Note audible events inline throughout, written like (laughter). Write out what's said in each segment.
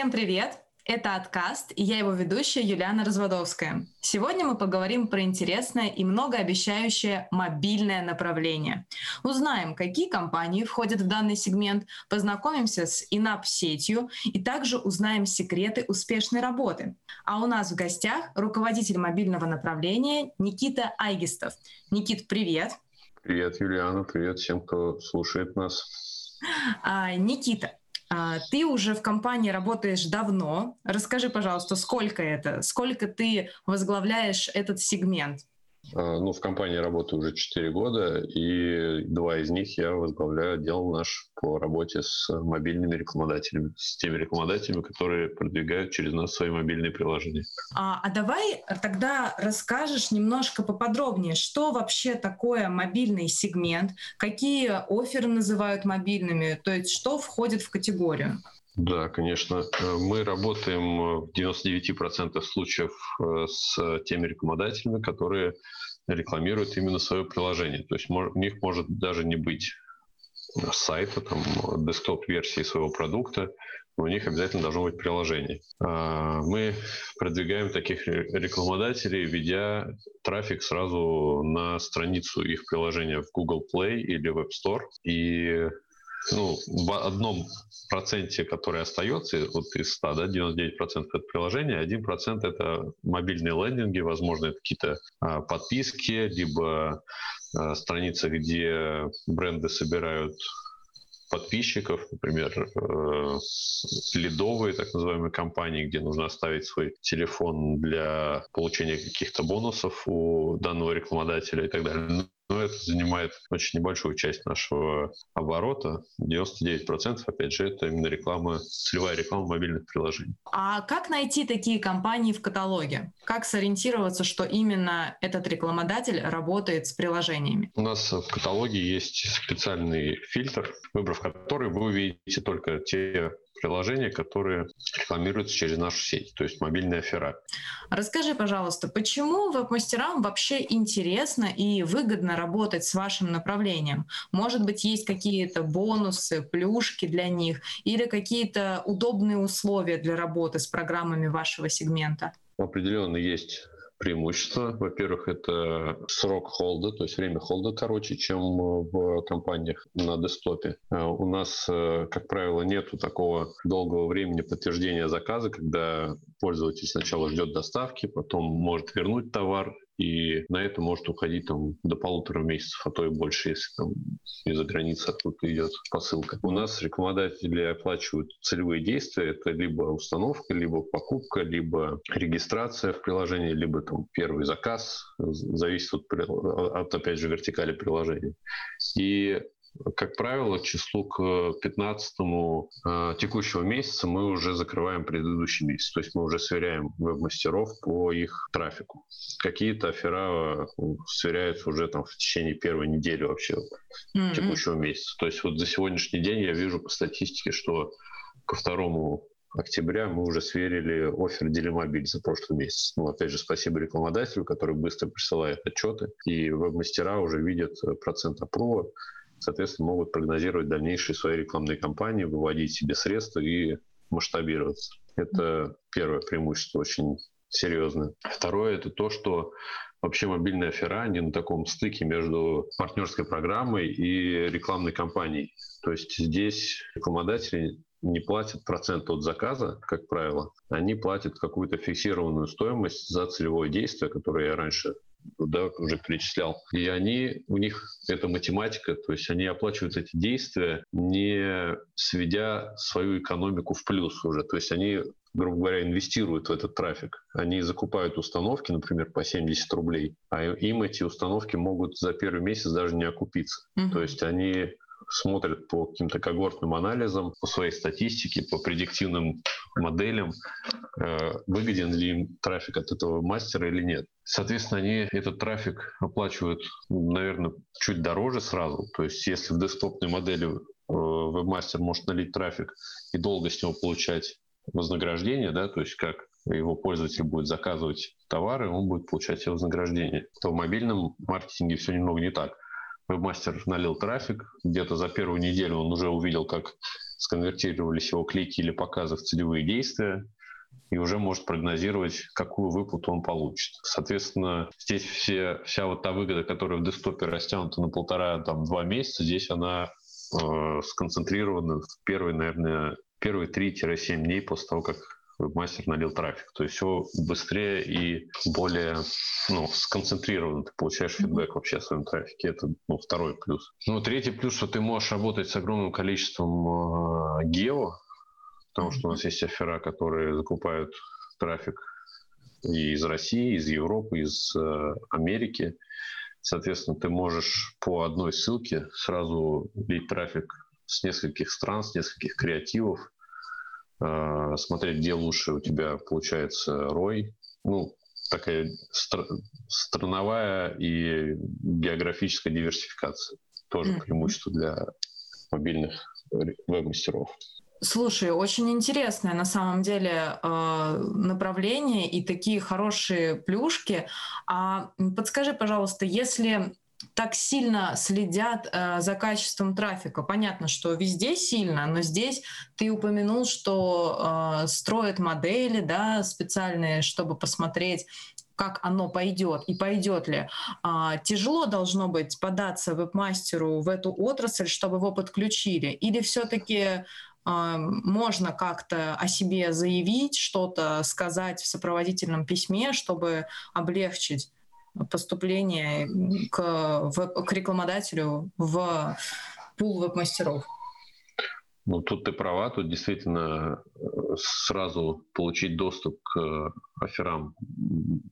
Всем привет! Это «Откаст» и я его ведущая Юлиана Разводовская. Сегодня мы поговорим про интересное и многообещающее мобильное направление. Узнаем, какие компании входят в данный сегмент, познакомимся с инап-сетью и также узнаем секреты успешной работы. А у нас в гостях руководитель мобильного направления Никита Айгистов. Никит, привет! Привет, Юлиана, привет всем, кто слушает нас. А, Никита, ты уже в компании работаешь давно. Расскажи, пожалуйста, сколько это? Сколько ты возглавляешь этот сегмент? А, ну, в компании работаю уже 4 года, и два из них я возглавляю отдел наш по работе с мобильными рекламодателями, с теми рекламодателями, которые продвигают через нас свои мобильные приложения. А, а давай тогда расскажешь немножко поподробнее, что вообще такое мобильный сегмент, какие оферы называют мобильными, то есть что входит в категорию? Да, конечно. Мы работаем в 99% случаев э, с теми рекламодателями, которые рекламируют именно свое приложение. То есть у них может даже не быть сайта, там, десктоп-версии своего продукта, но у них обязательно должно быть приложение. А, мы продвигаем таких рекламодателей, ведя трафик сразу на страницу их приложения в Google Play или в App Store. И ну, в одном проценте, который остается вот из 100, да, 99% это приложение, 1% это мобильные лендинги, возможно, это какие-то а, подписки, либо а, страницы, где бренды собирают подписчиков, например, э, лидовые так называемые компании, где нужно оставить свой телефон для получения каких-то бонусов у данного рекламодателя и так далее. Но это занимает очень небольшую часть нашего оборота. 99% опять же это именно реклама, целевая реклама мобильных приложений. А как найти такие компании в каталоге? Как сориентироваться, что именно этот рекламодатель работает с приложениями? У нас в каталоге есть специальный фильтр, выбрав который вы увидите только те приложения, которые рекламируются через нашу сеть, то есть мобильные афера. Расскажи, пожалуйста, почему веб-мастерам вообще интересно и выгодно работать с вашим направлением? Может быть, есть какие-то бонусы, плюшки для них или какие-то удобные условия для работы с программами вашего сегмента? Определенно есть преимущества. Во-первых, это срок холда, то есть время холда короче, чем в компаниях на десктопе. А у нас, э, как правило, нету такого долгого времени подтверждения заказа, когда пользователь сначала ждет доставки, потом может вернуть товар, и на это может уходить там, до полутора месяцев, а то и больше, если там из-за границы откуда идет посылка. У нас рекламодатели оплачивают целевые действия. Это либо установка, либо покупка, либо регистрация в приложении, либо там первый заказ. Зависит от, от опять же, вертикали приложения. И как правило, к числу к 15 э, текущего месяца мы уже закрываем предыдущий месяц. То есть мы уже сверяем веб-мастеров по их трафику. Какие-то афера э, сверяются уже там в течение первой недели вообще mm-hmm. текущего месяца. То есть вот за сегодняшний день я вижу по статистике, что ко второму октября мы уже сверили офер Делимобиль за прошлый месяц. Ну, опять же, спасибо рекламодателю, который быстро присылает отчеты, и веб-мастера уже видят э, процент опрува, соответственно, могут прогнозировать дальнейшие свои рекламные кампании, выводить себе средства и масштабироваться. Это первое преимущество очень серьезное. Второе – это то, что вообще мобильная афера, они на таком стыке между партнерской программой и рекламной кампанией. То есть здесь рекламодатели не платят процент от заказа, как правило, они платят какую-то фиксированную стоимость за целевое действие, которое я раньше да, уже перечислял. И они, у них это математика, то есть они оплачивают эти действия, не сведя свою экономику в плюс уже. То есть они грубо говоря, инвестируют в этот трафик. Они закупают установки, например, по 70 рублей, а им эти установки могут за первый месяц даже не окупиться. Mm-hmm. То есть они смотрят по каким-то когортным анализам, по своей статистике, по предиктивным моделям, э, выгоден ли им трафик от этого мастера или нет. Соответственно, они этот трафик оплачивают, наверное, чуть дороже сразу. То есть если в десктопной модели э, вебмастер может налить трафик и долго с него получать вознаграждение, да, то есть как его пользователь будет заказывать товары, он будет получать вознаграждение. То в мобильном маркетинге все немного не так. Вебмастер налил трафик, где-то за первую неделю он уже увидел, как сконвертировались его клики или показы в целевые действия, и уже может прогнозировать, какую выплату он получит. Соответственно, здесь все, вся вот та выгода, которая в десктопе растянута на полтора-два месяца, здесь она э, сконцентрирована в первые, наверное, первые 3-7 дней после того, как мастер налил трафик. То есть все быстрее и более ну, сконцентрированно ты получаешь фидбэк вообще о своем трафике. Это ну, второй плюс. Ну, третий плюс, что ты можешь работать с огромным количеством э, гео, потому что у нас есть афера, которые закупают трафик и из России, из Европы, из э, Америки. Соответственно, ты можешь по одной ссылке сразу лить трафик с нескольких стран, с нескольких креативов, э, смотреть, где лучше у тебя получается рой. Ну, такая стр- страновая и географическая диверсификация. Тоже mm-hmm. преимущество для мобильных веб-мастеров. Слушай, очень интересное на самом деле э, направление и такие хорошие плюшки. А подскажи, пожалуйста, если так сильно следят э, за качеством трафика. Понятно, что везде сильно, но здесь ты упомянул, что э, строят модели, да, специальные, чтобы посмотреть, как оно пойдет и пойдет ли. А, тяжело должно быть податься веб-мастеру в эту отрасль, чтобы его подключили? Или все-таки а, можно как-то о себе заявить, что-то сказать в сопроводительном письме, чтобы облегчить поступление к, к рекламодателю в пул веб-мастеров. Ну, тут ты права, тут действительно э, сразу получить доступ к офферам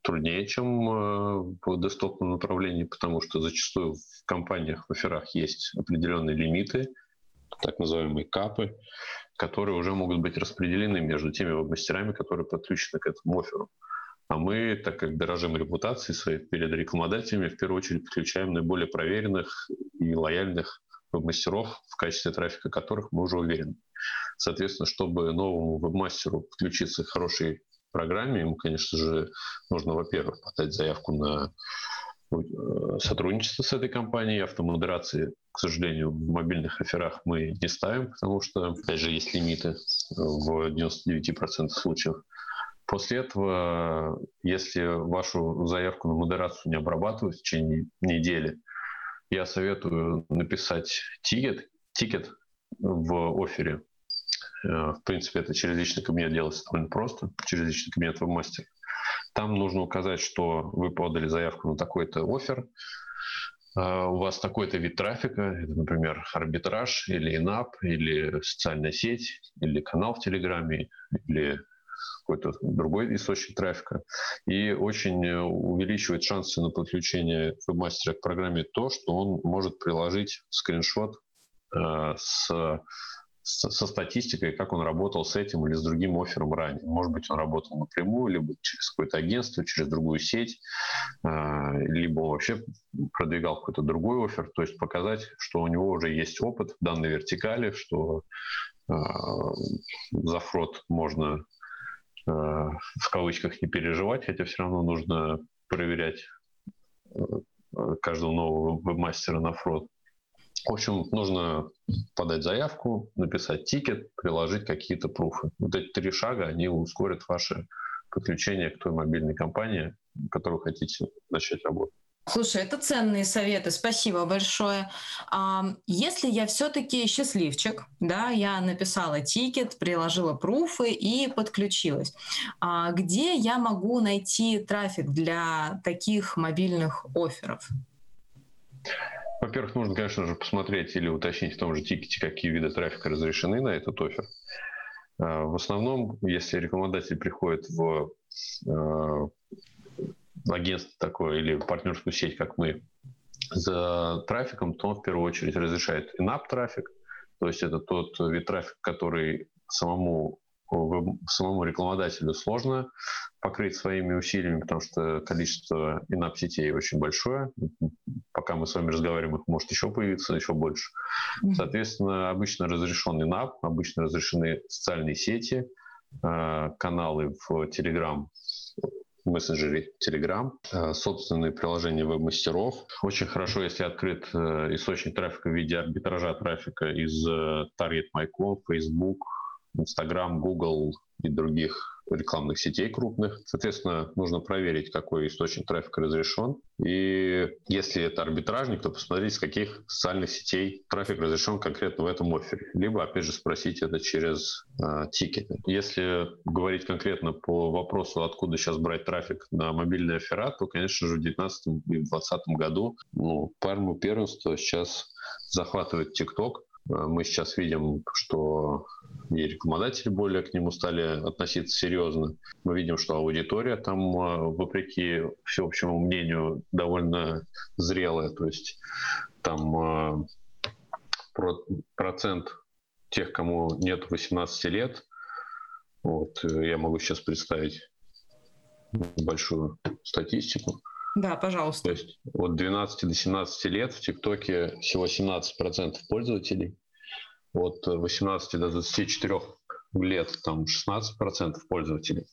труднее, чем э, в десктопном направлении, потому что зачастую в компаниях в офферах есть определенные лимиты, так называемые капы, которые уже могут быть распределены между теми веб-мастерами, которые подключены к этому офферу. А мы, так как дорожим репутацией своей перед рекламодателями, в первую очередь подключаем наиболее проверенных и лояльных веб-мастеров, в качестве трафика которых мы уже уверены. Соответственно, чтобы новому веб-мастеру подключиться к хорошей программе, ему, конечно же, нужно, во-первых, подать заявку на Э, сотрудничество с этой компанией. Автомодерации, к сожалению, в мобильных оферах мы не ставим, потому что, опять же, есть лимиты в 99% случаев. После этого, если вашу заявку на модерацию не обрабатывают в течение недели, я советую написать тикет, тикет в оффере. Э, в принципе, это через личный кабинет делается довольно просто, через личный кабинет веб-мастера. Там нужно указать, что вы подали заявку на такой-то оффер, а, у вас такой-то вид трафика, например, арбитраж или инап, или социальная сеть, или канал в Телеграме, или какой-то другой источник трафика. И очень увеличивает шансы на подключение вебмастера к программе то, что он может приложить скриншот э, с со статистикой, как он работал с этим или с другим оффером ранее. Может быть, он работал напрямую, либо через какое-то агентство, через другую сеть, а, либо вообще продвигал какой-то другой офер, то есть показать, что у него уже есть опыт в данной вертикали, что а, за фрод можно в кавычках не переживать, хотя все равно нужно проверять каждого нового веб-мастера на фрод. В общем, нужно подать заявку, написать тикет, приложить какие-то пруфы. Вот эти три шага, они ускорят ваше подключение к той мобильной компании, в которой хотите начать работать. Слушай, это ценные советы, спасибо большое. Если я все-таки счастливчик, да, я написала тикет, приложила пруфы и подключилась, а где я могу найти трафик для таких мобильных офферов? Во-первых, нужно, конечно же, посмотреть или уточнить в том же тикете, какие виды трафика разрешены на этот офер. А, в основном, если рекламодатель приходит в а, агентство такое или партнерскую сеть, как мы, за трафиком, то он в первую очередь разрешает in-app трафик, то есть это тот вид трафика, который самому самому рекламодателю сложно покрыть своими усилиями, потому что количество инап-сетей очень большое. Пока мы с вами разговариваем, их может еще появиться еще больше. Соответственно, обычно разрешен инап, обычно разрешены социальные сети, э, каналы в Telegram, мессенджере Telegram, э, собственные приложения веб-мастеров. Очень хорошо, если открыт э, источник трафика в виде арбитража трафика из Target.my.com, Facebook, Instagram, Google и других рекламных сетей крупных. Соответственно, нужно проверить, какой источник трафика разрешен. И если это арбитражник, то посмотреть, с каких социальных сетей трафик разрешен конкретно в этом офере. Либо, опять же, спросить это через э, тикеты. Если говорить конкретно по вопросу, откуда сейчас брать трафик на мобильный офера, то, конечно же, в 2019 и 2020 году ну, парму первенства сейчас захватывает TikTok. Э, мы сейчас видим, что и рекламодатели более к нему стали относиться серьезно. Мы видим, что аудитория там, э, вопреки всеобщему мнению, довольно зрелая. То есть там э, процент тех, кому нет 18 лет, вот, я могу сейчас представить большую статистику. Да, пожалуйста. То есть от 12 до 17 лет в ТикТоке всего 17% пользователей. От 18 до 24 лет там 16% пользователей.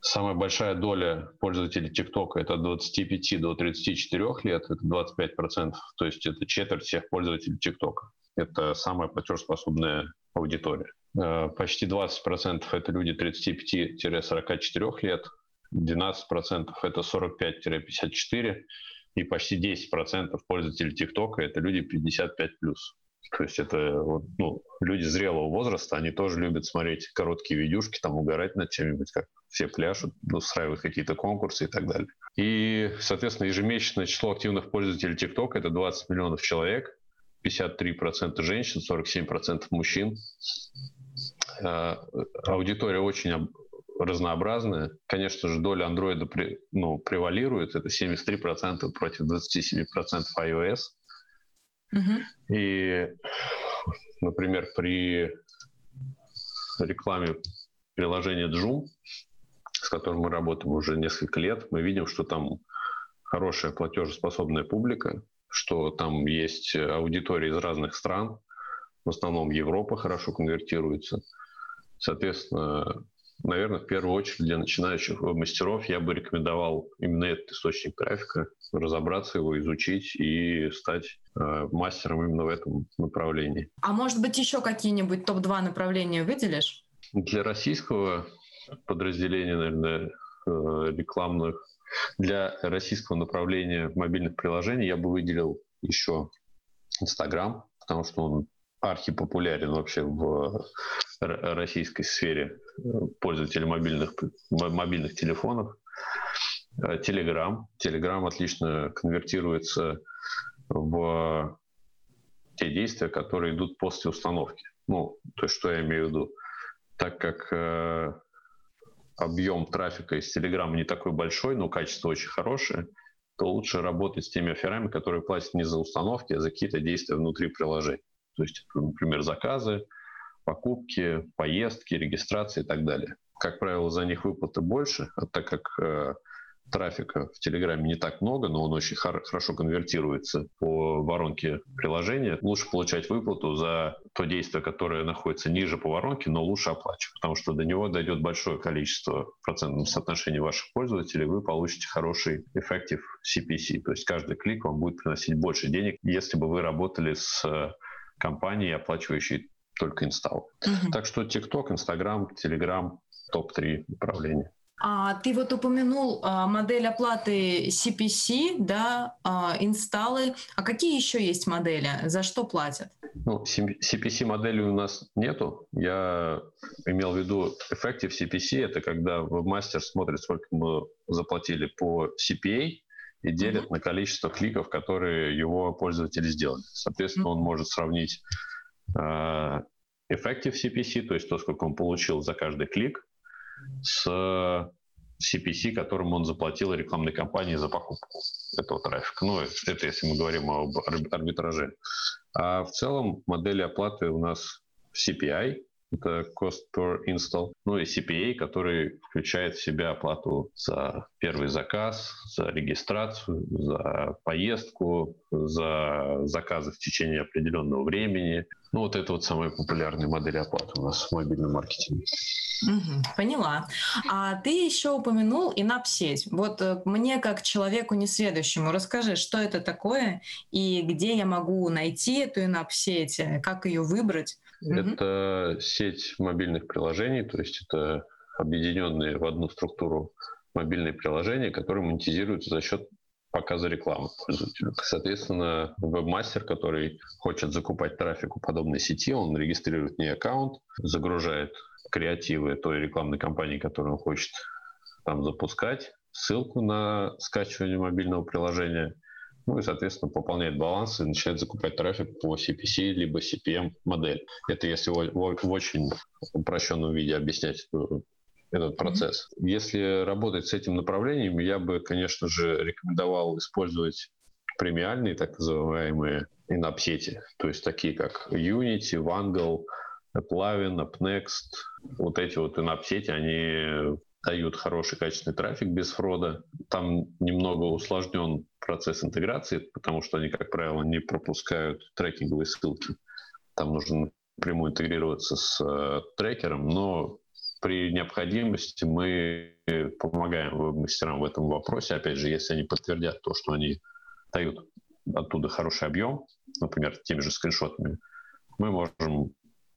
Самая большая доля пользователей ТикТока это от 25 до 34 лет, это 25%, то есть это четверть всех пользователей ТикТока. Это самая платежеспособная аудитория. Э, почти 20% это люди 35-44 лет, 12% это 45-54, и почти 10% пользователей ТикТока это люди 55+. То есть это ну, люди зрелого возраста, они тоже любят смотреть короткие видюшки, там угорать над чем-нибудь, как все пляшут, устраивают какие-то конкурсы и так далее. И, соответственно, ежемесячное число активных пользователей ТикТока это 20 миллионов человек, 53% женщин, 47% мужчин. А, аудитория очень разнообразная. Конечно же, доля андроида при, ну, превалирует. Это 73% против 27% iOS. Uh-huh. И, например, при рекламе приложения Joom, с которым мы работаем уже несколько лет, мы видим, что там хорошая платежеспособная публика, что там есть аудитория из разных стран, в основном Европа хорошо конвертируется. Соответственно, наверное, в первую очередь для начинающих мастеров я бы рекомендовал именно этот источник трафика, разобраться его, изучить и стать э, мастером именно в этом направлении. А может быть еще какие-нибудь топ-2 направления выделишь? Для российского подразделения, наверное, э, рекламных, для российского направления мобильных приложений я бы выделил еще Инстаграм, потому что он архипопулярен вообще в российской сфере пользователей мобильных, мобильных телефонов. Telegram. Telegram отлично конвертируется в те действия, которые идут после установки. Ну, то есть, что я имею в виду? Так как э, объем трафика из Telegram не такой большой, но качество очень хорошее, то лучше работать с теми оферами, которые платят не за установки, а за какие-то действия внутри приложения. То есть, например, заказы, покупки, поездки, регистрации и так далее. Как правило, за них выплаты больше, а так как э, трафика в Телеграме не так много, но он очень хор- хорошо конвертируется по воронке приложения, лучше получать выплату за то действие, которое находится ниже по воронке, но лучше оплачивать, потому что до него дойдет большое количество в процентном соотношении ваших пользователей, вы получите хороший effective CPC, то есть каждый клик вам будет приносить больше денег, если бы вы работали с компании, оплачивающей только инсталл. Угу. Так что TikTok, Instagram, Telegram топ-3 направления. А ты вот упомянул а, модель оплаты CPC, да, а, инсталлы. А какие еще есть модели? За что платят? Ну, CPC модели у нас нету. Я имел в виду Effective CPC. Это когда вебмастер смотрит, сколько мы заплатили по CPA и делит на количество кликов, которые его пользователи сделали. Соответственно, он может сравнить э, effective CPC, то есть то, сколько он получил за каждый клик, с CPC, которым он заплатил рекламной кампании за покупку этого трафика. Ну, это если мы говорим об арбитраже. А в целом модели оплаты у нас CPI, это cost per install, ну и CPA, который включает в себя оплату за первый заказ, за регистрацию, за поездку, за заказы в течение определенного времени. Ну вот это вот самая популярная модель оплаты у нас в мобильном маркетинге. Поняла. А ты еще упомянул инап-сеть. Вот э, мне, как человеку несведущему, расскажи, что это такое и где я могу найти эту инап-сеть, э, как ее выбрать? Это угу. сеть мобильных приложений, то есть это объединенные в одну структуру мобильные приложения, которые монетизируются за счет показа рекламы пользователю. Соответственно, вебмастер, который хочет закупать трафик у подобной сети, он регистрирует не аккаунт, загружает креативы той рекламной кампании, которую он хочет там запускать, ссылку на скачивание мобильного приложения, ну и, соответственно, пополняет баланс и начинает закупать трафик по CPC либо CPM модель. Это если в, очень упрощенном виде объяснять этот процесс. Mm-hmm. Если работать с этим направлением, я бы, конечно же, рекомендовал использовать премиальные, так называемые инап-сети, то есть такие как Unity, Wangle, AppLavin, AppNext, вот эти вот инап-сети, они дают хороший качественный трафик без фрода. Там немного усложнен процесс интеграции, потому что они, как правило, не пропускают трекинговые ссылки. Там нужно напрямую интегрироваться с э, трекером, но при необходимости мы помогаем мастерам в этом вопросе. Опять же, если они подтвердят то, что они дают оттуда хороший объем, например, теми же скриншотами, мы можем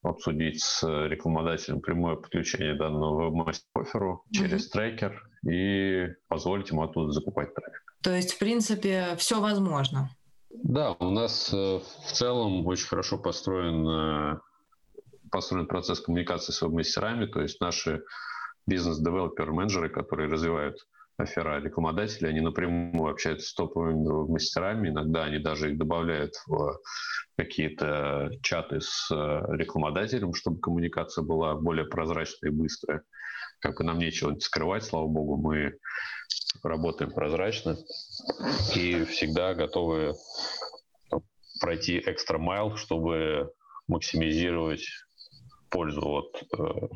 обсудить с рекламодателем прямое подключение данного веб-мастер-оферу через mm-hmm. трекер и позволить ему оттуда закупать трафик. То есть, в принципе, все возможно. Да, у нас э, в целом очень хорошо построен, э, построен процесс коммуникации с веб-мастерами, то есть наши бизнес-девелопер-менеджеры, которые развивают афера рекламодателей, они напрямую общаются с топовыми мастерами, иногда они даже их добавляют в какие-то чаты с э, рекламодателем, чтобы коммуникация была более прозрачная и быстрая. Как бы нам нечего скрывать, слава богу, мы работаем прозрачно и всегда готовы пройти экстра майл, чтобы максимизировать пользу от э,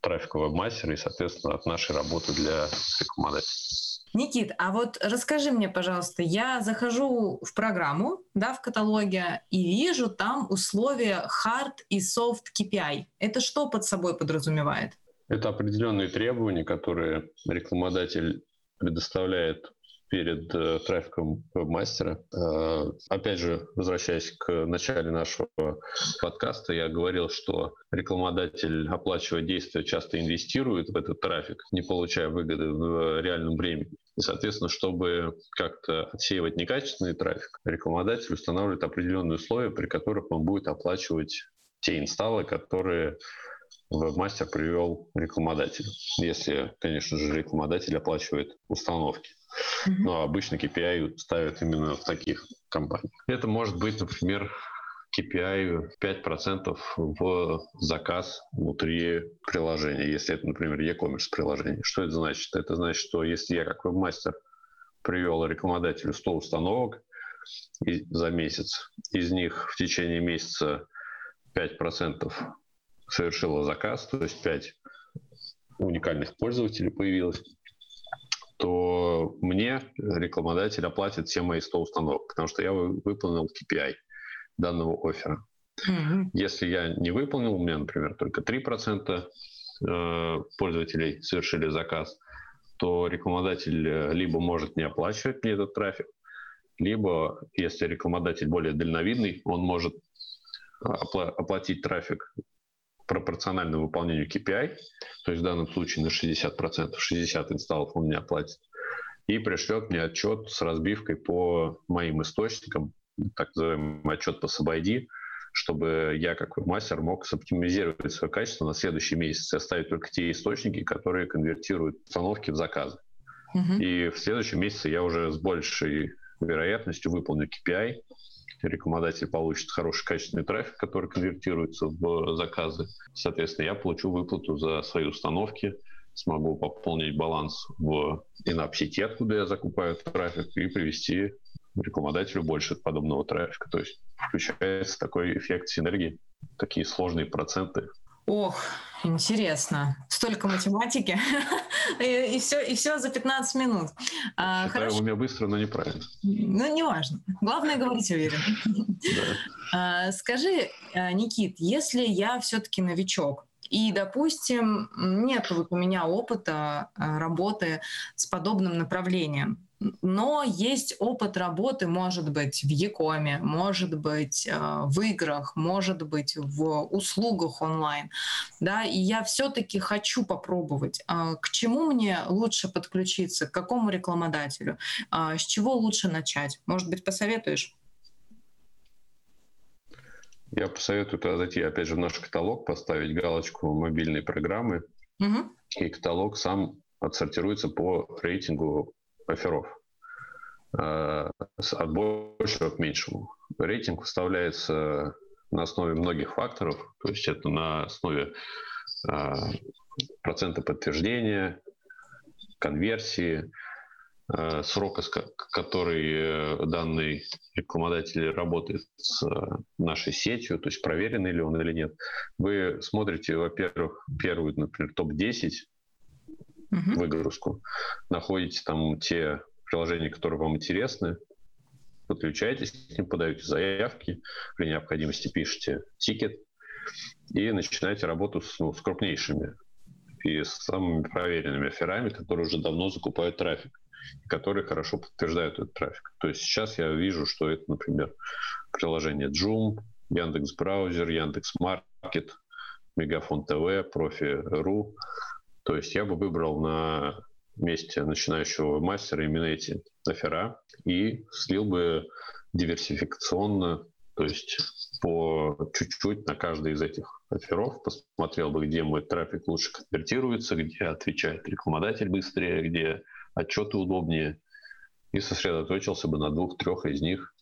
трафика вебмастера и, соответственно, от нашей работы для рекламодателей. Никит, а вот расскажи мне, пожалуйста, я захожу в программу, да, в каталоге, и вижу там условия hard и soft KPI. Это что под собой подразумевает? Это определенные требования, которые рекламодатель предоставляет перед э, трафиком вебмастера. Э, опять же, возвращаясь к начале нашего подкаста, я говорил, что рекламодатель, оплачивая действия, часто инвестирует в этот трафик, не получая выгоды в реальном времени. И, соответственно, чтобы как-то отсеивать некачественный трафик, рекламодатель устанавливает определенные условия, при которых он будет оплачивать те инсталлы, которые вебмастер привел рекламодателю. Если, конечно же, рекламодатель оплачивает установки. Mm-hmm. Но обычно KPI ставят именно в таких компаниях. Это может быть, например, KPI 5% в заказ внутри приложения, если это, например, e-commerce приложение. Что это значит? Это значит, что если я как вебмастер привел рекламодателю 100 установок за месяц, из них в течение месяца 5% совершила заказ, то есть 5 уникальных пользователей появилось, то мне рекламодатель оплатит все мои 100 установок, потому что я выполнил KPI данного оффера. Mm-hmm. Если я не выполнил, у меня, например, только 3% э, пользователей совершили заказ, то рекламодатель э, либо может не оплачивать мне этот трафик, либо, если рекламодатель более дальновидный, он может оплатить трафик пропорционально выполнению KPI, то есть в данном случае на 60%, 60 инсталлов он мне оплатит, и пришлет мне отчет с разбивкой по моим источникам, так называемый отчет по SubID, чтобы я как мастер мог соптимизировать свое качество на следующий месяц и оставить только те источники, которые конвертируют установки в заказы. Uh-huh. И в следующем месяце я уже с большей вероятностью выполню KPI, рекламодатель получит хороший качественный трафик, который конвертируется в заказы. Соответственно, я получу выплату за свои установки, смогу пополнить баланс в инап-сети, откуда я закупаю трафик, и привести рекламодателю больше подобного трафика. То есть включается такой эффект синергии, такие сложные проценты Ох, интересно. Столько математики. (laughs) и, и, все, и все за 15 минут. А, Считаю, у меня быстро, но неправильно. Ну, неважно. Главное (laughs) говорить уверенно. а, скажи, а, Никит, если я все-таки новичок, и, допустим, нет вот у меня опыта а, работы с подобным направлением, но есть опыт работы, может быть, в Якоме, может быть, э, в играх, может быть, в услугах онлайн. Да, и я все-таки хочу попробовать. А к чему мне лучше подключиться, к какому рекламодателю, а с чего лучше начать? Может быть, посоветуешь? Я посоветую тогда зайти, опять же, в наш каталог, поставить галочку мобильной программы, угу. и каталог сам отсортируется по рейтингу оферов э, от большего к меньшему. Рейтинг выставляется на основе многих факторов, то есть это на основе э, процента подтверждения, конверсии, э, срока, который данный рекламодатель работает с нашей сетью, то есть проверенный ли он или нет. Вы смотрите, во-первых, первую, например, топ-10 угу. выгрузку, находите там те приложения, которые вам интересны, подключаетесь к ним, подаете заявки, при необходимости пишете тикет и начинаете работу с, ну, с крупнейшими и с самыми проверенными оферами, которые уже давно закупают трафик, которые хорошо подтверждают этот трафик. То есть сейчас я вижу, что это, например, приложение Joom, Яндекс Браузер, Яндекс Маркет, Мегафон ТВ, Профи.ру. То есть я бы выбрал на месте начинающего мастера именно эти оффера и слил бы диверсификационно, то есть по чуть-чуть на каждый из этих офферов, посмотрел бы, где мой трафик лучше конвертируется, где отвечает рекламодатель быстрее, где отчеты удобнее, и сосредоточился бы на двух-трех из них.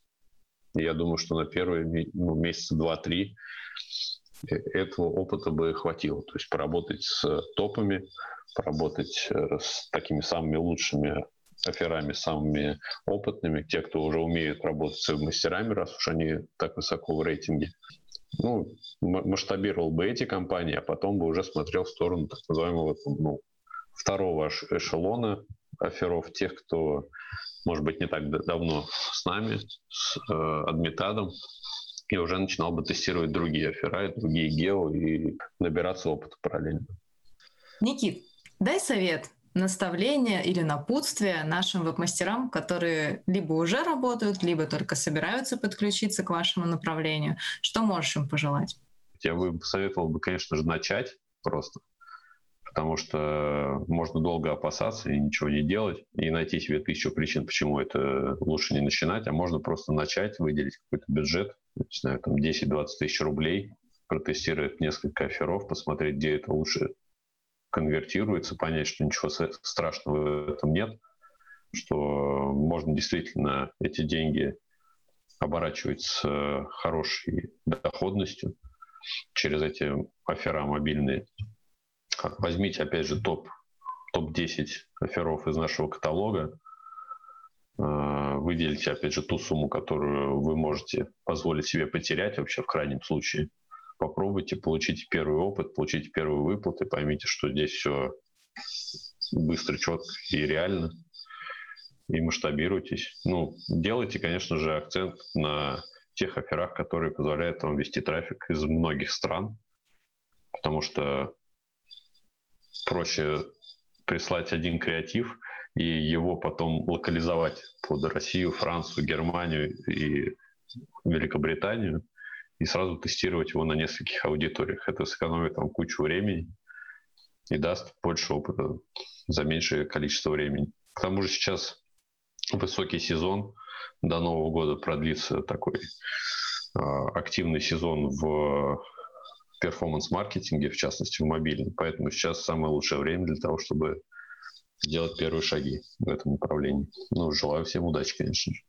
я думаю, что на первые ну, месяца два-три этого опыта бы хватило. То есть поработать с топами, поработать э, с такими самыми лучшими оферами, самыми опытными, те, кто уже умеют работать с мастерами, раз уж они так высоко в рейтинге. Ну, масштабировал бы эти компании, а потом бы уже смотрел в сторону так называемого ну, второго эшелона оферов, тех, кто, может быть, не так давно с нами, с э, Адмитадом, и уже начинал бы тестировать другие офера, другие гео и набираться опыта параллельно. Никит, Дай совет, наставление или напутствие нашим веб-мастерам, которые либо уже работают, либо только собираются подключиться к вашему направлению. Что можешь им пожелать? Я бы посоветовал бы, конечно же, начать просто, потому что можно долго опасаться и ничего не делать, и найти себе тысячу причин, почему это лучше не начинать, а можно просто начать, выделить какой-то бюджет, не знаю, там 10-20 тысяч рублей, протестировать несколько оферов, посмотреть, где это лучше конвертируется, понять, что ничего страшного в этом нет, что можно действительно эти деньги оборачивать с хорошей доходностью через эти афера мобильные. Возьмите, опять же, топ, топ-10 аферов из нашего каталога, а, выделите, опять же, ту сумму, которую вы можете позволить себе потерять вообще в крайнем случае – попробуйте, получите первый опыт, получите первые выплаты, поймите, что здесь все быстро, четко и реально, и масштабируйтесь. Ну, делайте, конечно же, акцент на тех оферах, которые позволяют вам вести трафик из многих стран, потому что проще прислать один креатив и его потом локализовать под Россию, Францию, Германию и Великобританию, и сразу тестировать его на нескольких аудиториях. Это сэкономит вам кучу времени и даст больше опыта за меньшее количество времени. К тому же сейчас высокий сезон, до Нового года продлится такой э, активный сезон в перформанс-маркетинге, в частности в мобильном. Поэтому сейчас самое лучшее время для того, чтобы сделать первые шаги в этом направлении. Ну, желаю всем удачи, конечно же.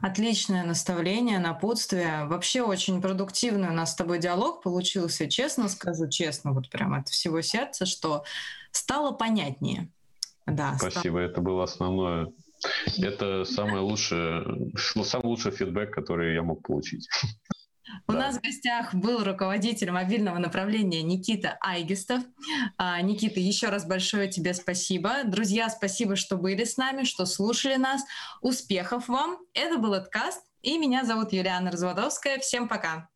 Отличное наставление, напутствие. Вообще очень продуктивный у нас с тобой диалог получился. Честно скажу, честно, вот прямо от всего сердца, что стало понятнее. Да, Спасибо, стало... это было основное. Это самое лучшее, самый лучший фидбэк, который я мог получить. У да. нас в гостях был руководитель мобильного направления Никита Айгистов. А, Никита, еще раз большое тебе спасибо. Друзья, спасибо, что были с нами, что слушали нас. Успехов вам. Это был откаст. И меня зовут Юлиана Разводовская. Всем пока.